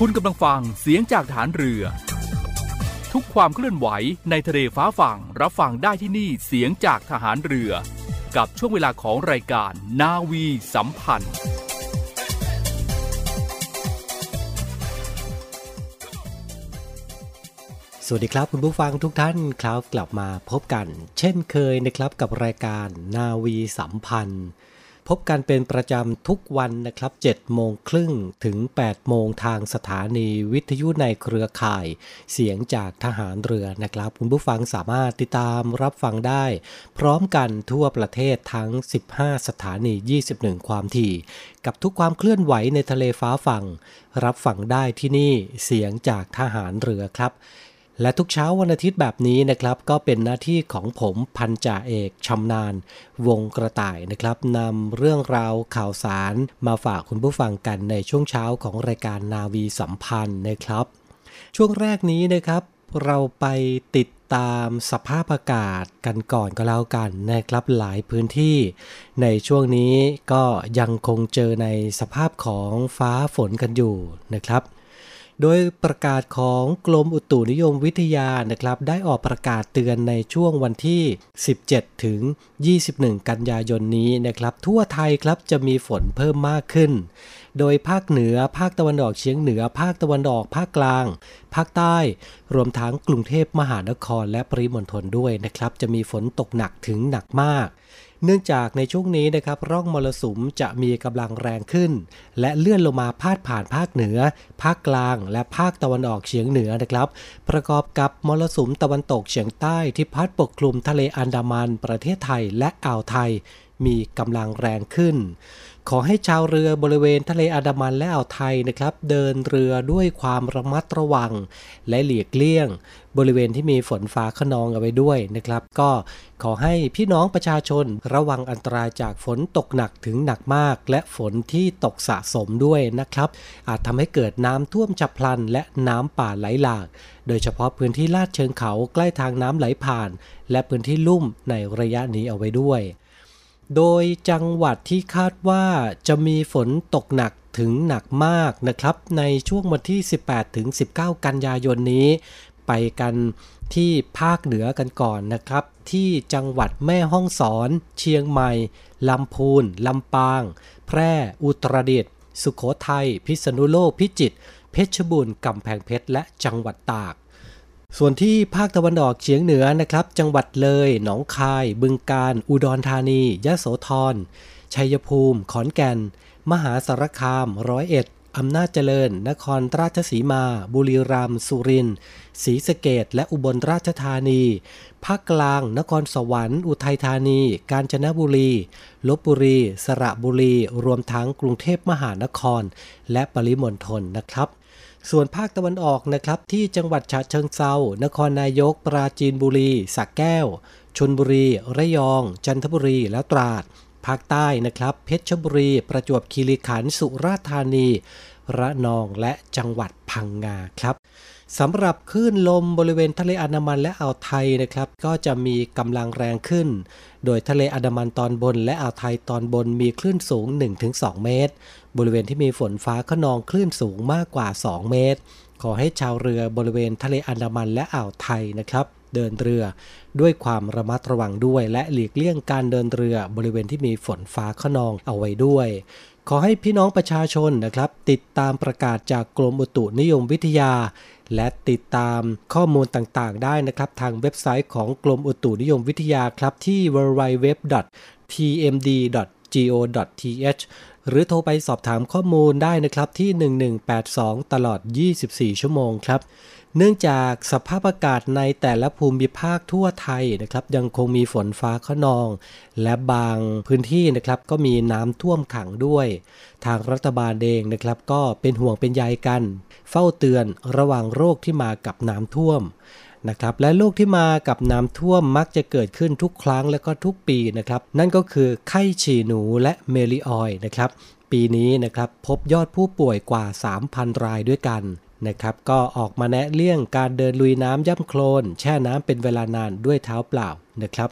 คุณกำลังฟังเสียงจากฐานเรือ ทุกความเคลื่อนไหวในทะเลฟ้าฝั่งรับฟังได้ที่นี่เสียงจากทหารเรือ กับช่วงเวลาของรายการนาวีสัมพันธ์ สวัสดีครับคุณผู้ฟังทุกท่านครับกลับมาพบกัน เช่นเคยนะครับกับรายการนาวีสัมพันธ์ พบกันเป็นประจำทุกวันนะครับ7โมงครึ่งถึง 8 โมงทางสถานีวิทยุในเครือข่าย เสียงจากทหารเรือนะครับ คุณผู้ฟังสามารถติดตามรับฟังได้ พร้อมกันทั่วประเทศทั้ง 15 สถานี 21 ความถี่ กับทุกความเคลื่อนไหวในทะเลฟ้าฝั่ง รับฟังได้ที่นี่เสียงจากทหารเรือครับ และทุกเช้าวันอาทิตย์แบบนี้นะครับ ก็เป็นหน้าที่ของผมพันจ่าเอกชำนาญวงกระต่ายนะครับนำเรื่องราวข่าวสารมาฝากคุณผู้ฟังกันในช่วงเช้าของรายการนาวีสัมพันธ์นะครับ ช่วงแรกนี้นะครับ เราไปติดตามสภาพอากาศกันก่อนก็แล้วกันนะครับหลายพื้นที่ ในช่วงนี้ก็ยังคงเจอในสภาพของฟ้าฝนกันอยู่นะครับ โดยประกาศของกรมอุตุนิยมวิทยานะครับ ได้ออกประกาศเตือนในช่วงวันที่ 17 ถึง 21 กันยายนนี้นะครับ ทั่วไทยครับจะมีฝนเพิ่มมากขึ้น โดยภาคเหนือ ภาคตะวันออกเฉียงเหนือ ภาคตะวันออกภาคกลาง ภาคใต้ รวมทั้งกรุงเทพมหานครและปริมณฑลด้วยนะครับ จะมีฝนตกหนักถึงหนักมาก เนื่องจากในช่วงนี้นะครับร่องมรสุมจะมีกำลังแรงขึ้น และเลื่อนลงมาพาดผ่านภาคเหนือ ภาคกลาง และภาคตะวันออกเฉียงเหนือนะครับ ประกอบกับมรสุมตะวันตกเฉียงใต้ที่พัดปกคลุมทะเลอันดามันประเทศไทยและอ่าวไทย มีกำลังแรงขึ้น ขอให้ชาวเรือบริเวณทะเลอันดามันและอ่าวไทยนะครับ เดินเรือด้วยความระมัดระวัง และหลีกเลี่ยง บริเวณที่มีฝนฟ้าขนองเอาไว้ด้วยนะครับ ก็ขอให้พี่น้องประชาชนระวังอันตรายจากฝนตกหนักถึงหนักมาก และฝนที่ตกสะสมด้วยนะครับ อาจทำให้เกิดน้ำท่วมฉับพลัน และน้ำป่าไหลหลาก โดยเฉพาะพื้นที่ลาดเชิงเขาใกล้ทางน้ำไหลผ่าน และพื้นที่ลุ่มในระยะนี้เอาไว้ด้วย โดยจังหวัดที่คาดว่าจะมีฝนตกหนักถึงหนักมากนะครับ ในช่วงวันที่ 18 ถึง 19 กันยายนนี้ ไปกันที่ภาคเหนือกันก่อนนะครับ ที่จังหวัดแม่ฮ่องสอน เชียงใหม่ ลำพูน ลำปาง แพร่ อุตรดิตถ์สุโขทัย พิษณุโลก พิจิตร เพชรบูรณ์ กำแพงเพชร และจังหวัดตาก ส่วนที่ภาคตะวันออกเฉียงเหนือนะครับ จังหวัดเลย หนองคาย บึงกาฬ อุดรธานี ยะโสธร ชัยภูมิ ขอนแก่น มหาสารคาม ร้อยเอ็ด อำนาจเจริญ นครราชสีมา บุรีรัมย์ สุรินทร์ศรีสะเกดและอุบลราชธานี ภาคกลาง นครสวรรค์ อุทัยธานี กาญจนบุรี ลบบุรี สระบุรี รวมทั้งกรุงเทพมหานคร และปริมณฑลนะครับ ส่วนภาคตะวันออกนะครับที่จังหวัดฉะเชิงเซา นครนายก ปราจีนบุรีสระแก้ว ชนบุรี ระยอง จันทบุรี และตราด ภาคใต้นะครับ เพชรบุรี ประจวบคีรีขันธ์ สุราษฎร์ธานี ระนอง และจังหวัดพังงาครับ สำหรับคลื่นลมบริเวณทะเลอันดามันและอ่าวไทยนะครับ ก็จะมีกำลังแรงขึ้น โดยทะเลอันดามันตอนบนและอ่าวไทยตอนบนมีคลื่นสูง 1-2 เมตร บริเวณที่มีฝนฟ้าขนองคลื่นสูงมากกว่า 2 เมตร ขอให้ชาวเรือบริเวณทะเลอันดามันและอ่าวไทยนะครับเดินเรือ ด้วยความระมัดระวังด้วย และหลีกเลี่ยงการเดินเรือบริเวณที่มีฝนฟ้าขนองเอาไว้ด้วย ขอให้พี่น้องประชาชนนะครับ ติดตามประกาศจากกรมอุตุนิยมวิทยา และติดตามข้อมูลต่างๆ ได้นะครับ ทางเว็บไซต์ของกรมอุตุนิยมวิทยาครับที่ www.tmd.go.th หรือโทรไปสอบถามข้อมูลได้นะครับที่ 1182 ตลอด 24 ชั่วโมงครับ เนื่องจากสภาพอากาศในแต่ละภูมิภาคทั่วไทยนะครับยังคงมีฝนฟ้าขนอง และบางพื้นที่นะครับก็มีน้ำท่วมขังด้วย ทางรัฐบาลเองนะครับก็เป็นห่วงเป็นใยกัน เฝ้าเตือนระหว่างโรคที่มากับน้ำท่วมนะครับและโรคที่มากับน้ำท่วมมักจะเกิดขึ้นทุกครั้งและก็ทุกปีนะครับนั่นก็คือไข้ฉี่หนูและเมลิออยนะครับปีนี้นะครับพบยอดผู้ป่วยกว่า 3,000 รายด้วยกัน นะครับก็ออกมาแนะเลี่ยงการเดินลุยน้ำย่ำโคลน แช่น้ำเป็นเวลานานด้วยเท้าเปล่านะครับ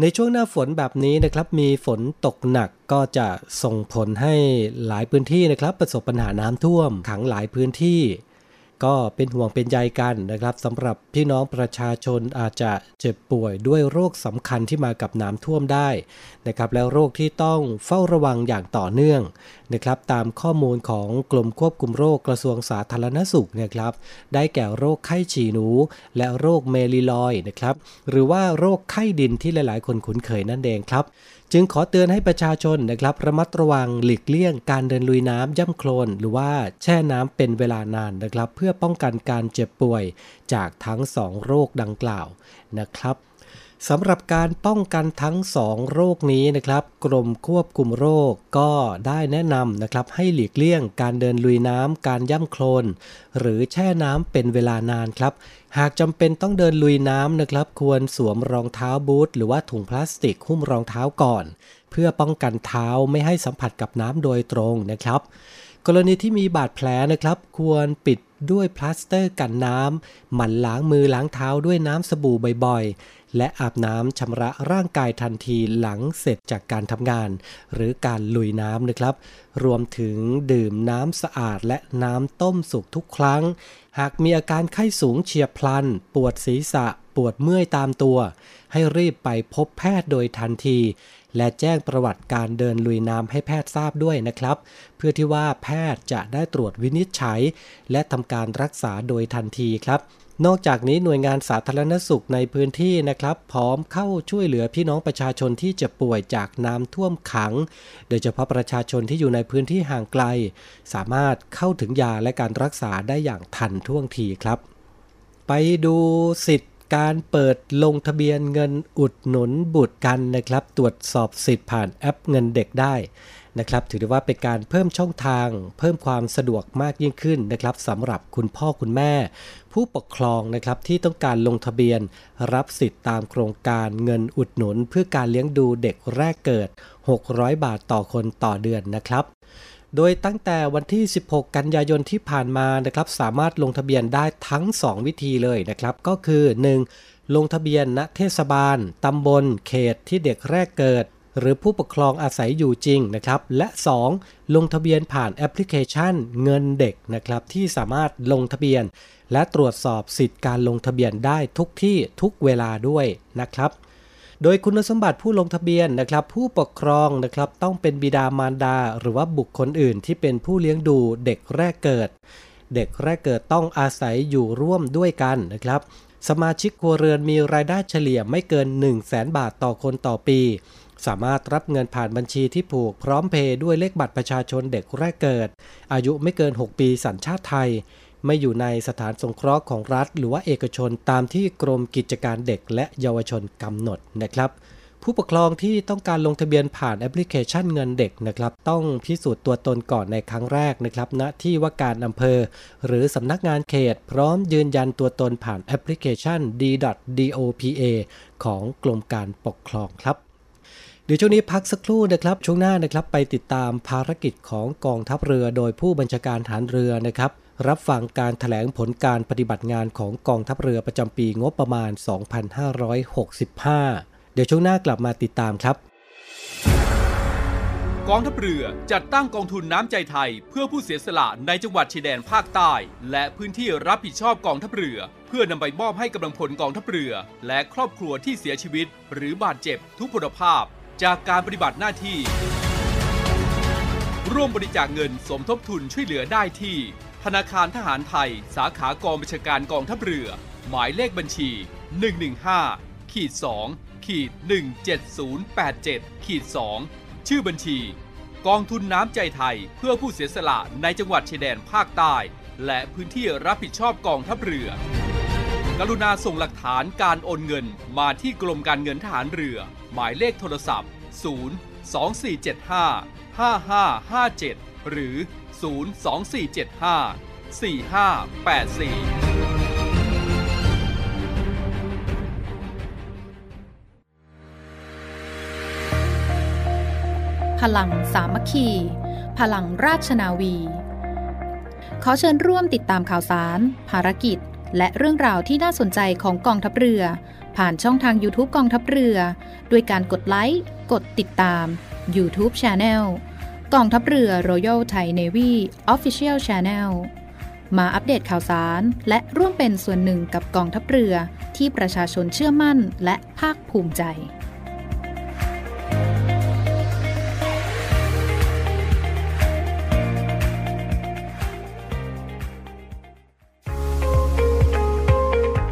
ในช่วงหน้าฝนแบบนี้นะครับมีฝนตกหนักก็จะส่งผลให้หลายพื้นที่นะครับประสบปัญหาน้ำท่วมขังหลายพื้นที่ ก็เป็นห่วงเป็นใยกันนะครับสำหรับพี่น้องประชาชนอาจจะเจ็บป่วยด้วยโรคสำคัญที่มากับน้ำท่วมได้นะครับแล้วโรคที่ต้องเฝ้าระวังอย่างต่อเนื่องนะครับตามข้อมูลของกรมควบคุมโรคกระทรวงสาธารณสุขนะครับได้แก่โรคไข้ฉี่หนู และโรคเมลิออยด์นะครับหรือว่าโรคไข้ดินที่หลายๆ คนคุ้นเคยนั่นเองครับ จึงขอเตือนให้ประชาชนนะครับระมัดระวังหลีกเลี่ยงการเดินลุยน้ำย่ำโคลน หรือว่าแช่น้ำเป็นเวลานานนะครับ เพื่อป้องกันการเจ็บป่วยจากทั้ง 2 โรคดังกล่าวนะครับ สำหรับการป้องกันทั้ง 2 โรคนี้นะครับ กรมควบคุมโรคก็ได้แนะนำนะครับให้หลีกเลี่ยงการเดินลุยน้ำการย่ำโคลน หรือแช่น้ำเป็นเวลานานครับ หากจำเป็นต้องเดินลุยน้ำนะครับ ควรสวมรองเท้าบูทหรือว่าถุงพลาสติกหุ้มรองเท้าก่อน เพื่อป้องกันเท้าไม่ให้สัมผัสกับน้ำโดยตรงนะครับ กรณีที่มีบาดแผลนะครับ ควรปิดด้วยพลาสเตอร์กันน้ำ หมั่นล้างมือล้างเท้าด้วยน้ำสบู่บ่อยๆ และอาบน้ำชำระร่างกายทันทีหลังเสร็จจากการทำงาน หรือการลุยน้ำนะครับ รวมถึงดื่มน้ำสะอาดและน้ำต้มสุกทุกครั้ง หากมีอาการไข้สูงเฉียบพลัน ปวดศีรษะ ปวดเมื่อยตามตัว ให้รีบไปพบแพทย์โดยทันที และแจ้งประวัติการเดินลุยน้ำให้แพทย์ทราบด้วยนะครับ เพื่อที่ว่าแพทย์จะได้ตรวจวินิจฉัย และทำการรักษาโดยทันทีครับนอกจากนี้หน่วยงานสาธารณสุขในพื้นที่นะครับ พร้อมเข้าช่วยเหลือพี่น้องประชาชนที่จะป่วยจากน้ำท่วมขัง โดยเฉพาะประชาชนที่อยู่ในพื้นที่ห่างไกล สามารถเข้าถึงยาและการรักษาได้อย่างทันท่วงทีครับ ไปดูสิทธิ การเปิดลงทะเบียนเงินอุดหนุนบุตรกันนะครับ ตรวจสอบสิทธิ์ผ่านแอปเงินเด็กได้นะครับถือได้ว่าเป็นการเพิ่มช่องทาง เพิ่มความสะดวกมากยิ่งขึ้นนะครับสำหรับคุณพ่อคุณแม่ ผู้ปกครองนะครับที่ต้องการลงทะเบียน รับสิทธิ์ตามโครงการเงินอุดหนุน เพื่อการเลี้ยงดูเด็กแรกเกิด 600 บาทต่อคนต่อเดือนนะครับ โดยตั้งแต่วันที่ 16 กันยายนที่ผ่านมานะครับ สามารถลงทะเบียนได้ทั้ง 2 วิธีเลยนะครับ ก็คือ 1. ลงทะเบียนณเทศบาล ตำบล เขตที่เด็กแรกเกิด หรือผู้ปกครองอาศัยอยู่จริงนะครับ และ 2. ลงทะเบียนผ่านแอปพลิเคชันเงินเด็กนะครับ ที่สามารถลงทะเบียน และตรวจสอบสิทธิ์การลงทะเบียนได้ทุกที่ทุกเวลาด้วยนะครับ โดยคุณสมบัติผู้ลงทะเบียนนะครับ ผู้ปกครองนะครับต้องเป็นบิดามารดา หรือว่าบุคคลอื่นที่เป็นผู้เลี้ยงดูเด็กแรกเกิด เด็กแรกเกิดต้องอาศัยอยู่ร่วมด้วยกันนะครับ สมาชิกครัวเรือนมีรายได้เฉลี่ยไม่เกิน 1 0 0 0 0แบาทต่อคนต่อปี สามารถรับเงินผ่านบัญชีที่ผูกพร้อมเพย์ด้วยเลขบัตรประชาชนเด็กแรกเกิด อายุไม่เกิน 6 ปีสัญชาติไทย ไม่อยู่ในสถานสงเคราะห์ของรัฐ หรือว่าเอกชนตามที่กรมกิจการเด็กและเยาวชนกำหนดนะครับผู้ปกครองที่ต้องการลงทะเบียนผ่านแอปพลิเคชันเงินเด็กนะครับต้องพิสูจน์ตัวตนก่อนในครั้งแรกนะครับณที่ว่าการอำเภอ หรือสำนักงานเขต พร้อมยืนยันตัวตนผ่านแอปพลิเคชัน d.dopa ของกรมการปกครองครับเดี๋ยวช่วงนี้พักสักครู่นะครับ ช่วงหน้านะครับไปติดตามภารกิจของกองทัพเรือโดยผู้บัญชาการฐานเรือนะครับ รับฟังการถแถลงผลการปฏิบัติงานของกองทัพเรือประจำปีงบประมาณ 2565 เดี๋ยวช่วงหน้ากลับมาติดตามครับ กองทัพเรือจัดตั้งกองทุนน้ำใจไทย เพื่อผู้เสียสละในจังหวัดชายแดนภาคใต้ และพื้นที่รับผิดชอบกองทัพเรือ เพื่อนำไปมอบให้กำลังพลกองทัพเรือ และครอบครัวที่เสียชีวิต หรือบาดเจ็บทุกพลภาพ จากการปฏิบัติหน้าที่ ร่วมบริจาคเงินสมทบทุนช่วยเหลือได้ที่ ธนาคารทหารไทย สาขากองบัญชาการกองทัพเรือ หมายเลขบัญชี 115ขีด2ขีด17087ขีด2ชื่อบัญชี กองทุนน้ำใจไทยเพื่อผู้เสียสละในจังหวัดชายแดนภาคใต้ และพื้นที่รับผิดชอบกองทัพเรือ กรุณาส่งหลักฐานการโอนเงินมาที่กรมการเงินทหารเรือ หมายเลขโทรศัพท์ 0 2475 5557 หรือ 0 4584พลังสามัคคี พลังราชนาวี ขอเชิญร่วมติดตามข่าวสาร ภารกิจ และเรื่องราวที่น่าสนใจของกองทัพเรือ ผ่านช่องทาง YouTube กองทัพเรือ ด้วยการกดไลค์ กดติดตาม YouTube Channel กองทัพเรือ Royal Thai Navy Official Channel มาอัปเดตข่าวสาร และร่วมเป็นส่วนหนึ่งกับกองทัพเรือที่ประชาชนเชื่อมั่นและภาคภูมิใจ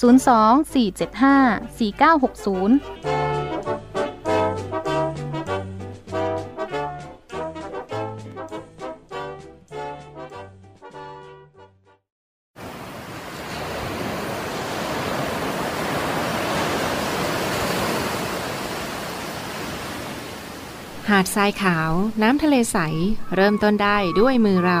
02-475-4960หาดทรายขาว น้ำทะเลใส เริ่มต้นได้ด้วยมือเรา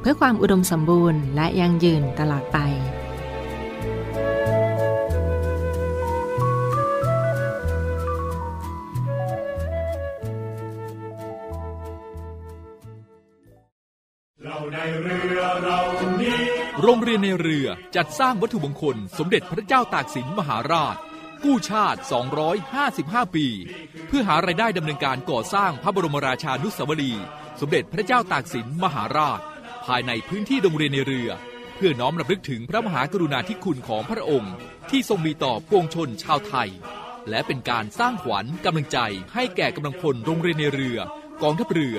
เพื่อความอุดมสมบูรณ์และยั่งยืนตลอดไปโรงเรียนในเรือจัดสร้างวัตถุมงคล สมเด็จพระเจ้าตากสินมหาราช กู้ชาติ 255 ปี เพื่อหารายได้ดำเนินการก่อสร้างพระบรมราชานุสาวรี สมเด็จพระเจ้าตากสินมหาราชายในพื้นที่โรงเรียนในเรือ เพื่อน้อมรำลึกถึงพระมหากรุณาธิคุณของพระองค์ ที่ทรงมีต่อปวงชนชาวไทย และเป็นการสร้างขวัญกำลังใจให้แก่กำลังพลโรงเรียนในเรือกองทัพเรือ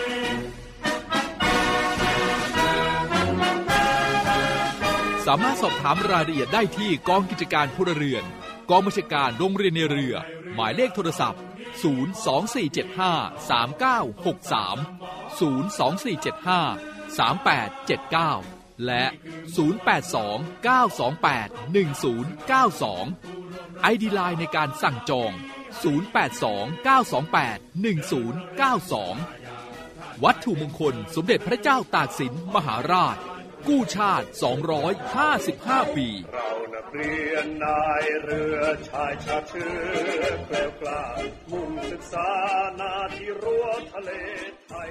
สามารถสอบถามรายละเอียดได้ที่กองกิจการพลเรือน กองบัญชาการโรงเรียนในเรือ หมายเลขโทรศัพท์ 024753963 024753879และ 0829281092 ID ไลน์ในการสั่งจอง 0829281092 วัตถุมงคลสมเด็จพระเจ้าตากสินมหาราช กู้ชาติ 255 ปี เรานักเรียนนายเรือชายชาติเชื้อเกลียวกล้ามุ่งศึกษานาที่รั้วทะเลไทย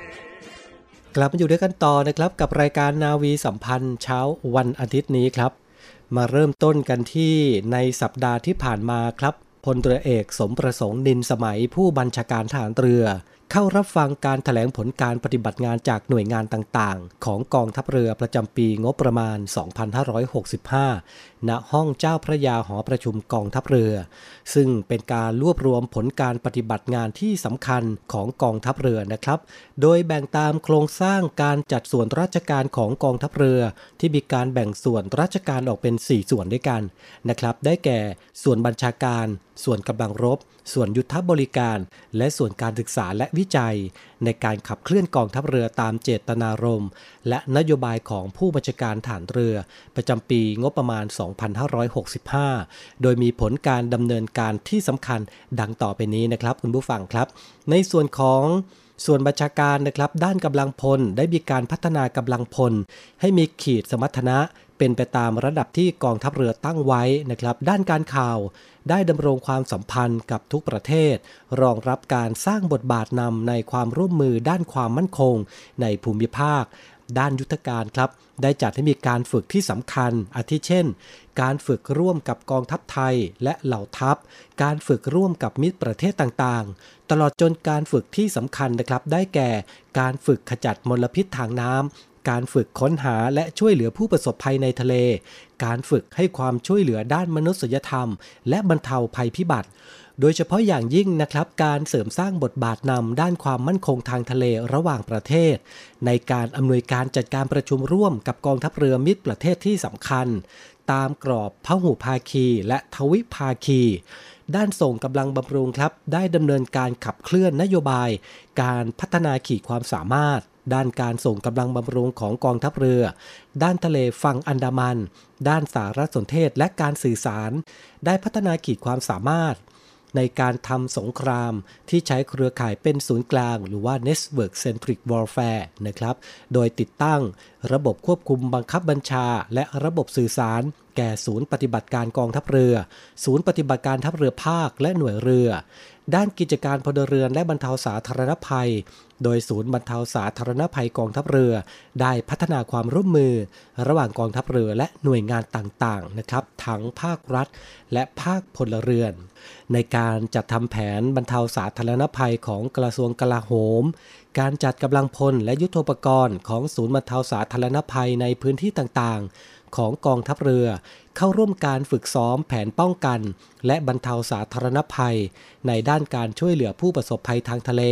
กลับมาอยู่ด้วยกันต่อนะครับกับรายการนาวีสัมพันธ์เช้าวันอาทิตย์นี้ครับ มาเริ่มต้นกันที่ในสัปดาห์ที่ผ่านมาครับพลเรือเอกสมประสงค์นินสมัยผู้บัญชาการทหารเรือ เข้ารับฟังการถแถลงผลการปฏิบัติงานจากหน่วยงานต่างๆ ของกองทัพเรือประจำปีงบประมาณ 2565 ณ ห้องเจ้าพระยาหอประชุมกองทัพเรือ ซึ่งเป็นการรวบรวมผลการปฏิบัติงานที่สำคัญของกองทัพเรือนะครับ โดยแบ่งตามโครงสร้างการจัดส่วนราชการของกองทัพเรือ ที่มีการแบ่งส่วนราชการออกเป็น 4 ส่วนด้วยกันนะครับ ได้แก่ ส่วนบัญชาการ ส่วนกำลังรบ ส่วนยุทธบริการ และส่วนการศึกษาและวิจัย ในการขับเคลื่อนกองทัพเรือตามเจตนารมณ์ และนโยบายของผู้บัญชาการฐานเรือ ประจำปีงบประมาณ 2565 โดยมีผลการดำเนินการที่สำคัญดังต่อไปนี้นะครับ คุณผู้ฟังครับ ในส่วนของส่วนบัญชาการนะครับด้านกำลังพลได้มีการพัฒนากำลังพล ให้มีขีดสมรรถนะ เป็นไปตามระดับที่กองทัพเรือตั้งไว้นะครับ ด้านการข่าวได้ดำรงความสัมพันธ์กับทุกประเทศ รองรับการสร้างบทบาทนำในความร่วมมือด้านความมั่นคง ในภูมิภาค ด้านยุทธการครับ ได้จัดให้มีการฝึกที่สำคัญ อาทิเช่น การฝึกร่วมกับกองทัพไทยและเหล่าทัพ การฝึกร่วมกับมิตรประเทศต่างๆ ตลอดจนการฝึกที่สำคัญนะครับ ได้แก่ การฝึกขจัดมลพิษทางน้ำ การฝึกค้นหาและช่วยเหลือผู้ประสบภัยในทะเล การฝึกให้ความช่วยเหลือด้านมนุษยธรรม และบรรเทาภัยพิบัติ โดยเฉพาะอย่างยิ่งนะครับ การเสริมสร้างบทบาทนำด้านความมั่นคงทางทะเลระหว่างประเทศ ในการอำนวยการจัดการประชุมร่วมกับกองทัพเรือมิตรประเทศที่สำคัญ ตามกรอบพหุภาคีและทวิภาคี ด้านส่งกำลังบำรุงครับ ได้ดำเนินการขับเคลื่อนนโยบาย การพัฒนาขีดความสามารถ ด้านการส่งกำลังบำรุงของกองทัพเรือ ด้านทะเลฝั่งอันดามัน ด้านสารสนเทศและการสื่อสาร ได้พัฒนาขีดความสามารถ ในการทำสงครามที่ใช้เครือข่ายเป็นศูนย์กลาง หรือว่า Network Centric Warfare นะครับ โดยติดตั้งระบบควบคุมบังคับบัญชา และระบบสื่อสารแก่ศูนย์ปฏิบัติการกองทัพเรือ ศูนย์ปฏิบัติการทัพเรือภาคและหน่วยเรือ ด้านกิจการพลเรือนและบรรเทาสาธารณภัย โดยศูนย์บรรเทาสาธารณภัยกองทัพเรือ ได้พัฒนาความร่วมมือ ระหว่างกองทัพเรือและหน่วยงานต่างๆนะครับทั้งภาครัฐ และภาคพลเรือน ในการจัดทำแผนบรรเทาสาธารณภัยของกระทรวงกลาโหม การจัดกำลังพลและยุทโธปกรณ์ของศูนย์บรรเทาสาธารณภัยในพื้นที่ต่างๆ ของกองทัพเรือ เข้าร่วมการฝึกซ้อมแผนป้องกัน และบรรเทาสาธารณภัย ในด้านการช่วยเหลือผู้ประสบภัยทางทะเล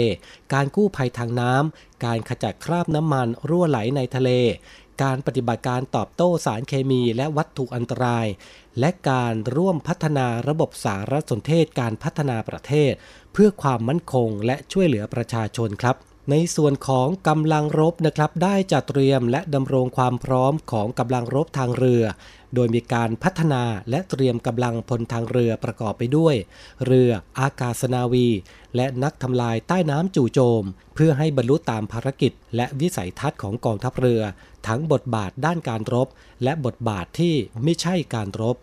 การกู้ภัยทางน้ำ การขจัดคราบน้ำมันรั่วไหลในทะเล การปฏิบัติการตอบโต้สารเคมีและวัตถุอันตราย และการร่วมพัฒนาระบบสารสนเทศการพัฒนาประเทศ เพื่อความมั่นคงและช่วยเหลือประชาชนครับ ในส่วนของกำลังรบนะครับได้จัดเตรียมและดำรงความพร้อมของกำลังรบทางเรือ โดยมีการพัฒนาและเตรียมกำลังพลทางเรือประกอบไปด้วย เรืออากาศนาวี และนักทำลายใต้น้ำจู่โจม เพื่อให้บรรลุตามภารกิจ และวิสัยทัศน์ของกองทัพเรือ ทั้งบทบาทด้านการรบ และบทบาทที่ไม่ใช่การรบ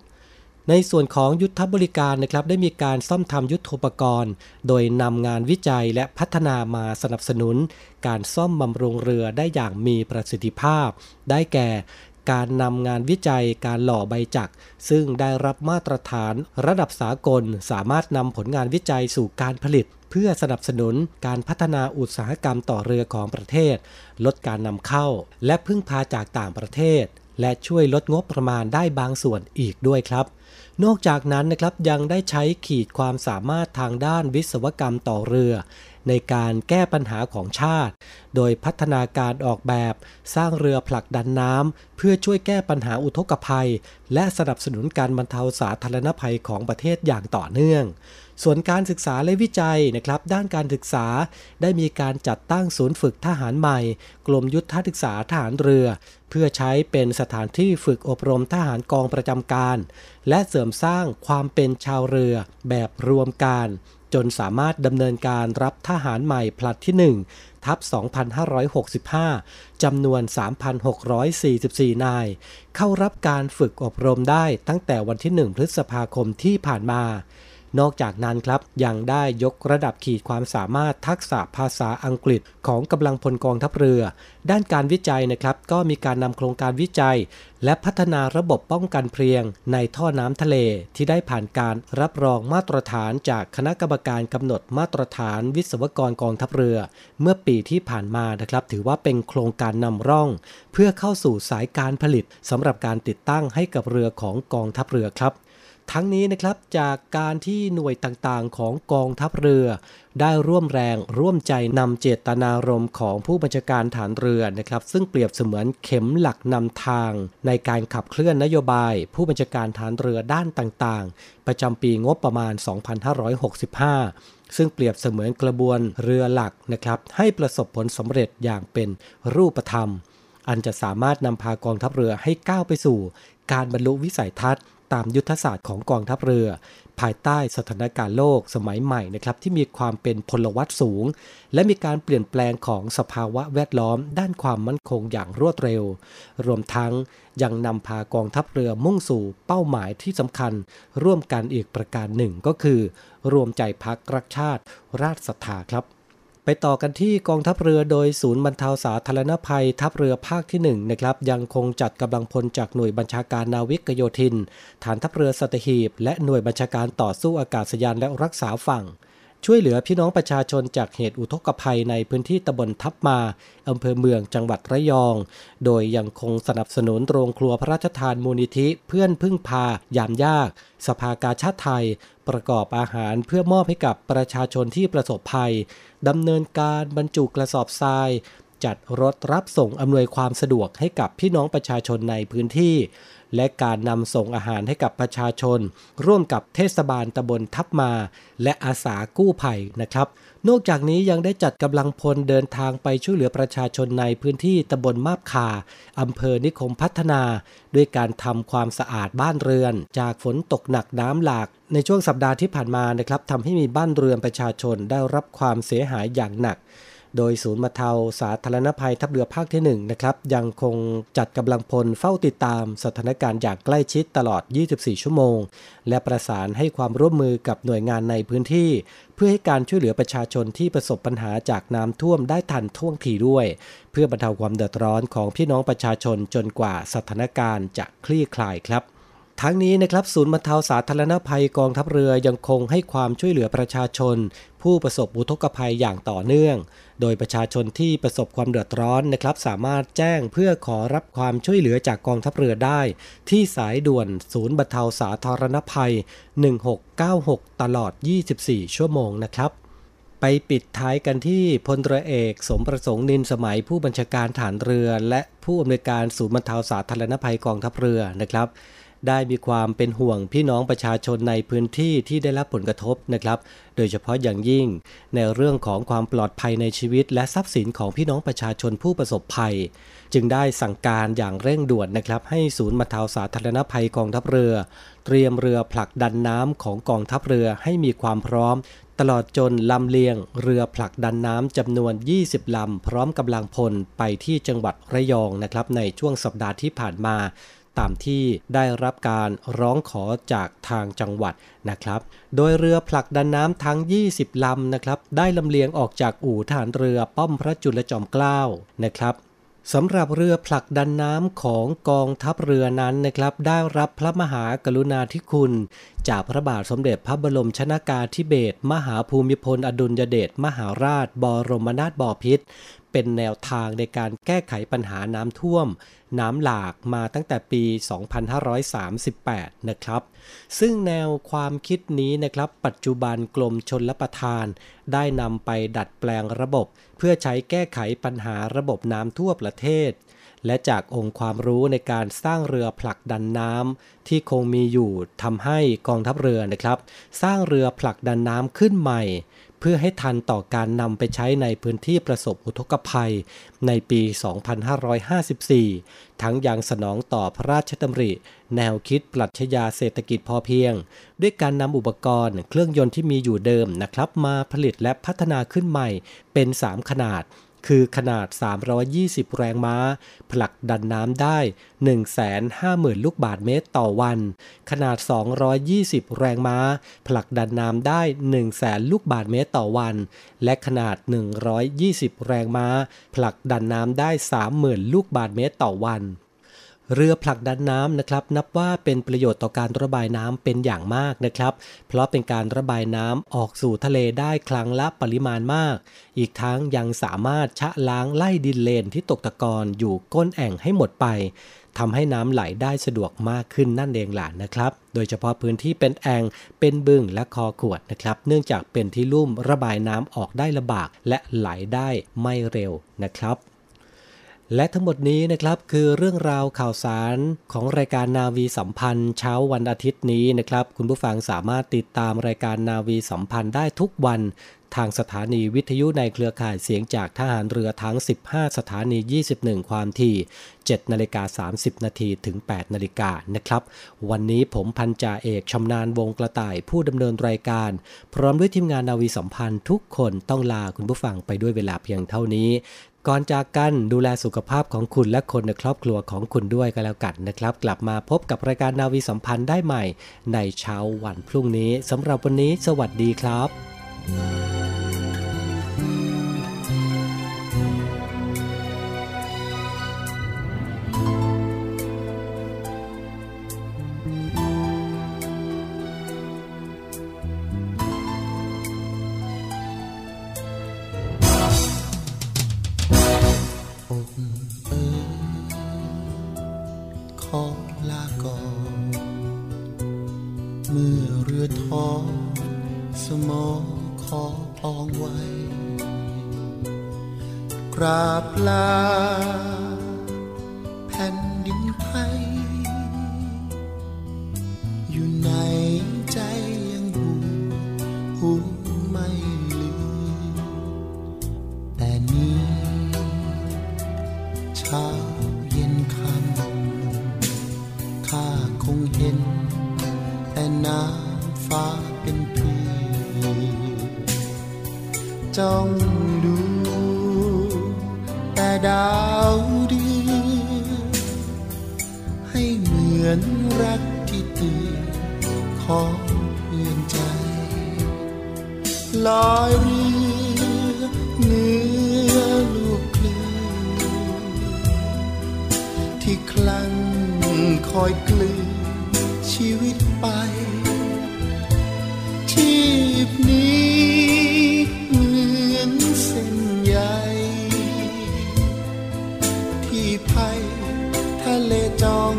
ในส่วนของยุทธบริการนะครับได้มีการซ่อมทำยุทโธปกรณ์ โดยนำงานวิจัยและพัฒนามาสนับสนุน การซ่อมบำรุงเรือได้อย่างมีประสิทธิภาพ ได้แก่การนำงานวิจัยการหล่อใบจักรซึ่งได้รับมาตรฐานระดับสากล สามารถนำผลงานวิจัยสู่การผลิต เพื่อสนับสนุนการพัฒนาอุตสาหกรรมต่อเรือของประเทศ ลดการนำเข้า และพึ่งพาจากต่างประเทศ และช่วยลดงบประมาณได้บางส่วนอีกด้วยครับ นอกจากนั้นนะครับยังได้ใช้ขีดความสามารถทางด้านวิศวกรรมต่อเรือ ในการแก้ปัญหาของชาติ โดยพัฒนาการออกแบบสร้างเรือผลักดันน้ำ เพื่อช่วยแก้ปัญหาอุทกภัย และสนับสนุนการบรรเทาสาธารณภัยของประเทศอย่างต่อเนื่อง ส่วนการศึกษาและวิจัยนะครับ ด้านการศึกษาได้มีการจัดตั้งศูนย์ฝึกทหารใหม่กรมยุทธศึกษาทหารเรือเพื่อใช้เป็นสถานที่ฝึกอบรมทหารกองประจำการ และเสริมสร้างความเป็นชาวเรือแบบรวมการ จนสามารถดำเนินการรับทหารใหม่ผลัดที่ 1 ทับ 2565 จำนวน 3,644 นาย เข้ารับการฝึกอบรมได้ตั้งแต่วันที่ 1 พฤษภาคมที่ผ่านมา นอกจากนั้นครับยังได้ยกระดับขีดความสามารถทักษะภาษาอังกฤษของกำลังพลกองทัพเรือ ด้านการวิจัยนะครับก็มีการนำโครงการวิจัย และพัฒนาระบบป้องกันเพลียง ในท่อน้ำทะเลที่ได้ผ่านการรับรองมาตรฐานจากคณะกรรมการกำหนดมาตรฐานวิศวกรกองทัพเรือ เมื่อปีที่ผ่านมานะครับถือว่าเป็นโครงการนำร่อง เพื่อเข้าสู่สายการผลิตสำหรับการติดตั้งให้กับเรือของกองทัพเรือครับ ทั้งนี้นะครับจากการที่หน่วยต่างๆ ของกองทัพเรือ ได้ร่วมแรงร่วมใจนำเจตนารมณ์ของผู้บัญชาการฐานเรือนะครับ ซึ่งเปรียบเสมือนเข็มหลักนำทาง ในการขับเคลื่อนนโยบาย ผู้บัญชาการฐานเรือด้านต่างๆ ประจำปีงบประมาณ 2565 ซึ่งเปรียบเสมือนกระบวนเรือหลักนะครับ ให้ประสบผลสำเร็จอย่างเป็นรูปธรรม อันจะสามารถนำพากองทัพเรือให้ก้าวไปสู่ การบรรลุวิสัยทัศน์ ตามยุทธศาสตร์ของกองทัพเรือ ภายใต้สถานการณ์โลกสมัยใหม่นะครับที่มีความเป็นพลวัตสูง และมีการเปลี่ยนแปลงของสภาวะแวดล้อมด้านความมั่นคงอย่างรวดเร็ว รวมทั้งยังนำพากองทัพเรือมุ่งสู่เป้าหมายที่สำคัญ ร่วมกันอีกประการหนึ่งก็คือ รวมใจพักรักชาติ ราชศรัทธาครับ ไปต่อกันที่กองทัพเรือโดยศูนย์บรรเทาสาธารณภัย ทัพเรือภาคที่1นะครับยังคงจัดกำลังพลจากหน่วยบัญชาการนาวิกโยธิน ฐานทัพเรือสัตหีบ และหน่วยบัญชาการต่อสู้อากาศยานและรักษาฝั่ง ช่วยเหลือพี่น้องประชาชนจากเหตุอุทกภัยในพื้นที่ตำบลทับมาอำเภอเมืองจังหวัดระยอง โดยยังคงสนับสนุนโรงครัวพระราชทานมูลนิธิ เพื่อนพึ่งพายามยาก สภากาชาติไทย ประกอบอาหารเพื่อมอบให้กับประชาชนที่ประสบภัยดำเนินการบรรจุกระสอบทราย จัดรถรับส่งอำนวยความสะดวกให้กับพี่น้องประชาชนในพื้นที่ และการนำส่งอาหารให้กับประชาชน ร่วมกับเทศบาลตำบลทับมา และอาสากู้ภัยนะครับ นอกจากนี้ยังได้จัดกำลังพลเดินทางไปช่วยเหลือประชาชนในพื้นที่ตำบลมาบคาอำเภอนิคมพัฒนา ด้วยการทำความสะอาดบ้านเรือน จากฝนตกหนักน้ำหลาก ในช่วงสัปดาห์ที่ผ่านมานะครับทำให้มีบ้านเรือนประชาชนได้รับความเสียหายอย่างหนัก โดยศูนย์บรรเทาสาธารณภัยทัพเรือภาคที่1นะครับยังคงจัดกำลังพลเฝ้าติดตามสถานการณ์อย่างใกล้ชิดตลอด 24 ชั่วโมง และประสานให้ความร่วมมือกับหน่วยงานในพื้นที่ เพื่อให้การช่วยเหลือประชาชนที่ประสบปัญหาจากน้ำท่วมได้ทันท่วงทีด้วย เพื่อบรรเทาความเดือดร้อนของพี่น้องประชาชนจนกว่าสถานการณ์จะคลี่คลายครับ ทั้งนี้นะครับศูนย์บรรเทาสาธารณภัยกองทัพเรือยังคงให้ความช่วยเหลือประชาชน ผู้ประสบอุทกภัยอย่างต่อเนื่อง โดยประชาชนที่ประสบความเดือดร้อนนะครับสามารถแจ้งเพื่อขอรับความช่วยเหลือจากกองทัพเรือได้ ที่สายด่วนศูนย์บรรเทาสาธารณภัย 1696 ตลอด 24 ชั่วโมงนะครับไปปิดท้ายกันที่พลตรเอกสมประสงค์นินสมัยผู้บัญชาการฐานเรือ และผู้อำนวยการศูนย์บรรเทาสาธารณภัยกองทัพเรือนะครับ ได้มีความเป็นห่วงพี่น้องประชาชนในพื้นที่ที่ได้รับผลกระทบนะครับ โดยเฉพาะอย่างยิ่ง ในเรื่องของความปลอดภัยในชีวิต และทรัพย์สินของพี่น้องประชาชนผู้ประสบภัย จึงได้สั่งการอย่างเร่งด่วนนะครับ ให้ศูนย์บรรเทาสาธารณภัยกองทัพเรือ เตรียมเรือผลักดันน้ำของกองทัพเรือให้มีความพร้อมตลอดจนลำเลียงเรือผลักดันน้ำจำนวน 20 ลำ พร้อมกำลังพลไปที่จังหวัดระยองนะครับในช่วงสัปดาห์ที่ผ่านมา ตามที่ได้รับการร้องขอจากทางจังหวัดนะครับ โดยเรือผลักดันน้ำทั้ง 20 ลำนะครับ ได้ลำเลียงออกจากอู่ฐานเรือป้อมพระจุลจอมเกล้านะครับสำหรับเรือผลักดันน้ำของกองทัพเรือนั้นนะครับ ได้รับพระมหากรุณาธิคุณ จากพระบาทสมเด็จพระบรมชนากาธิเบศรมหาภูมิพลอดุลยเดชมหาราช บรมนาถบพิตร เป็นแนวทางในการแก้ไขปัญหาน้ำท่วม น้ำหลากมาตั้งแต่ปี 2538 นะครับ ซึ่งแนวความคิดนี้นะครับ ปัจจุบันกรมชนละประทาน ได้นำไปดัดแปลงระบบ เพื่อใช้แก้ไขปัญหาระบบน้ำทั่วประเทศ และจากองค์ความรู้ในการสร้างเรือผลักดันน้ำที่คงมีอยู่ทำให้กองทัพเรือนะครับ สร้างเรือผลักดันน้ำขึ้นใหม่ พื่อให้ทันต่อการนำไปใช้ในพื้นที่ประสบอุทกภัยในปี 2554 ทั้งยังสนองต่อพระราชดำริ แนวคิดปรัชญาเศรษฐกิจพอเพียง ด้วยการนำอุปกรณ์เครื่องยนต์ที่มีอยู่เดิมนะครับ มาผลิตและพัฒนาขึ้นใหม่เป็น 3 ขนาด คือขนาด 320 แรงม้า ผลักดันน้ำได้ 150,000 ลูกบาทเมตรต่อวัน ขนาด 220 แรงม้า ผลักดันน้ำได้ 100,000 ลูกบาทเมตรต่อวัน และขนาด 120 แรงม้า ผลักดันน้ำได้ 30,000 ลูกบาทเมตรต่อวัน เรือผลักดันน้ำนะครับนับว่าเป็นประโยชน์ต่อการระบายน้ำเป็นอย่างมากนะครับ เพราะเป็นการระบายน้ำออกสู่ทะเลได้ครั้งละปริมาณมาก อีกทั้งยังสามารถชะล้างไล่ดินเลนที่ตกตะกอนอยู่ก้นแอ่งให้หมดไปทำให้น้ำไหลได้สะดวกมากขึ้นนั่นเองหล่ะนะครับ โดยเฉพาะพื้นที่เป็นแอ่งเป็นบึงและคอขวดนะครับ เนื่องจากเป็นที่ลุ่มระบายน้ำออกได้ลำบากและไหลได้ไม่เร็วนะครับ และทั้งหมดนี้นะครับคือเรื่องราวข่าวสารของรายการนาวีสัมพันธ์ เช้าวันอาทิตย์นี้นะครับ คุณผู้ฟังสามารถติดตามรายการนาวีสัมพันธ์ได้ทุกวัน ทางสถานีวิทยุในเครือข่ายเสียงจากทหารเรือทั้ง 15 สถานี 21 ความถี่ 7 นาฬิกา 30 นาทีถึง 8 นาฬิกานะครับ วันนี้ผมพันจ่าเอกชำนาญวงกระต่ายผู้ดำเนินรายการ พร้อมด้วยทีมงานนาวีสัมพันธ์ทุกคนต้องลาคุณผู้ฟังไปด้วยเวลาเพียงเท่านี้ ก่อนจากกันดูแลสุขภาพของคุณและคนในครอบครัวของคุณด้วยก็แล้วกันนะครับ กลับมาพบกับรายการนาวีสัมพันธ์ได้ใหม่ ในเช้าวันพรุ่งนี้สำหรับวันนี้ สวัสดีครับ อสมอขอปองไว้ กราบลา จ้องดู แต่ดาวเดีอนให้เหมือนรักที่ตื่นของเพื่อนใจลอยเรือเนื้อลูกคลื่นที่คลั่งคอยกลืนชีวิตไป ชีพนี้ ท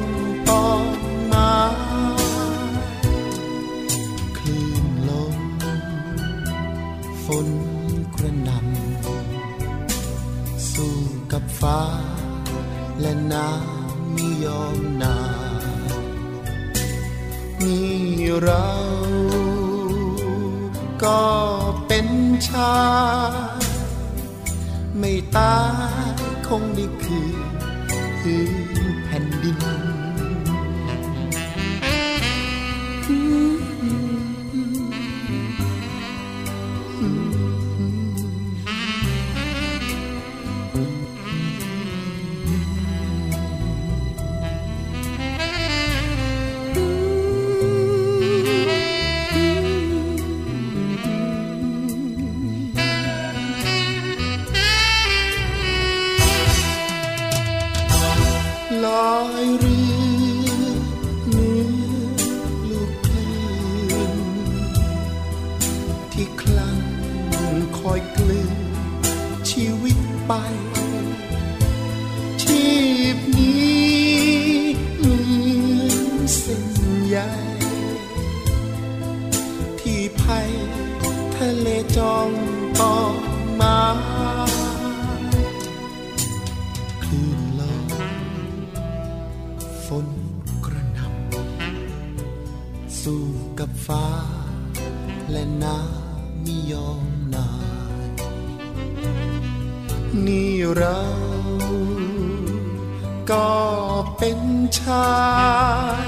ไป ชีพนี้มือนเส้นใยที่ภัยทะเลจองต่อมาคลื่นลมฝนกระหนำสู้กับฟ้าและน้ำไม่ยอม นี่เราก็เป็นชาย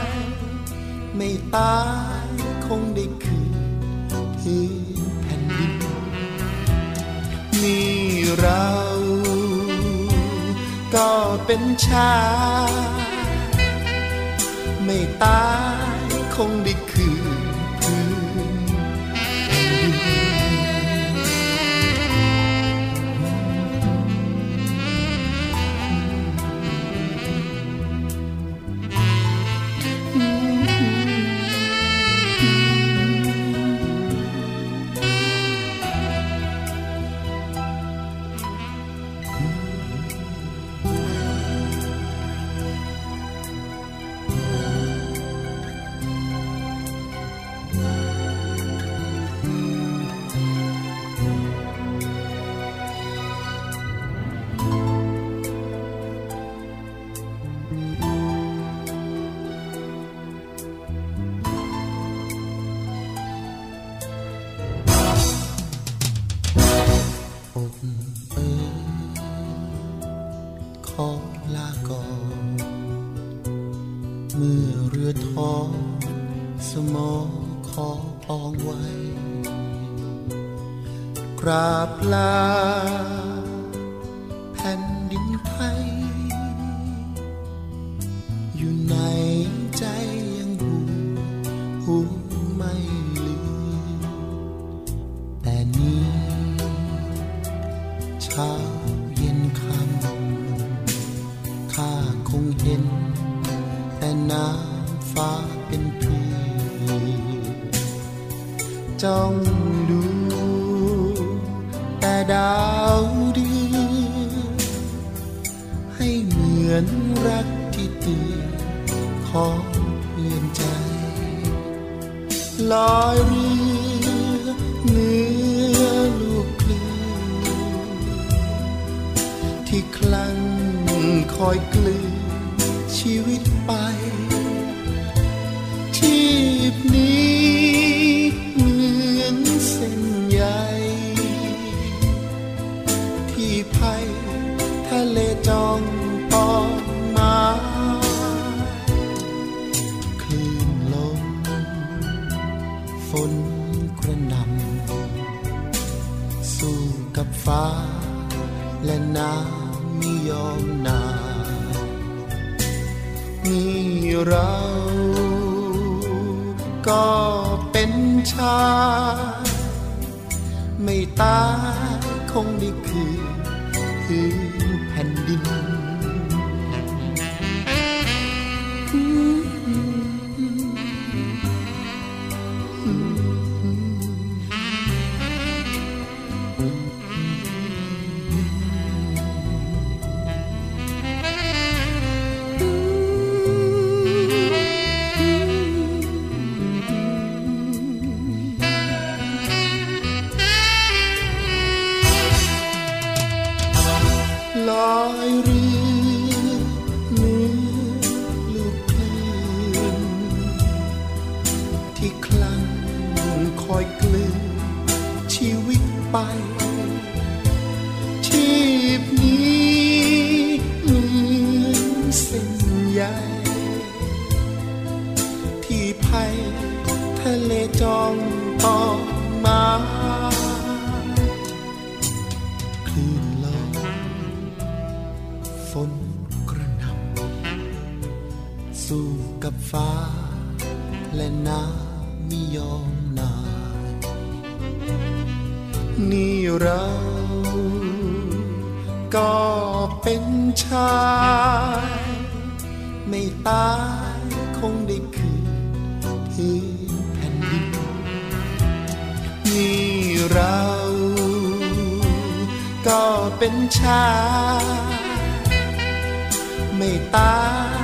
ไม่ตายคงได้คืนพื้นแผ่นดินนี่เรา ก็เป็นชาย ไม่ตายคงได้คืน น้ำฟ้าเป็นพรีจ้องดู แต่ดาวเดือนให้เหมือนรักที่ตือนของเพื่อนใจ ลอยเรือเหนือลูกคลื่นที่คลั่งคอยกลืนชีวิต น้ำไม่ยอมนามีเราก็เป็นชายไม่ตายคงได้คืนคืน นกระหน่ำสู้กับฟ้า และน้ำไม่ยอมนาย นี่เรา ก็เป็นชาย ไม่ตายคงได้คืนพื้นแผ่นดิน นี่เรา ก็เป็นชาย ไม่ตาย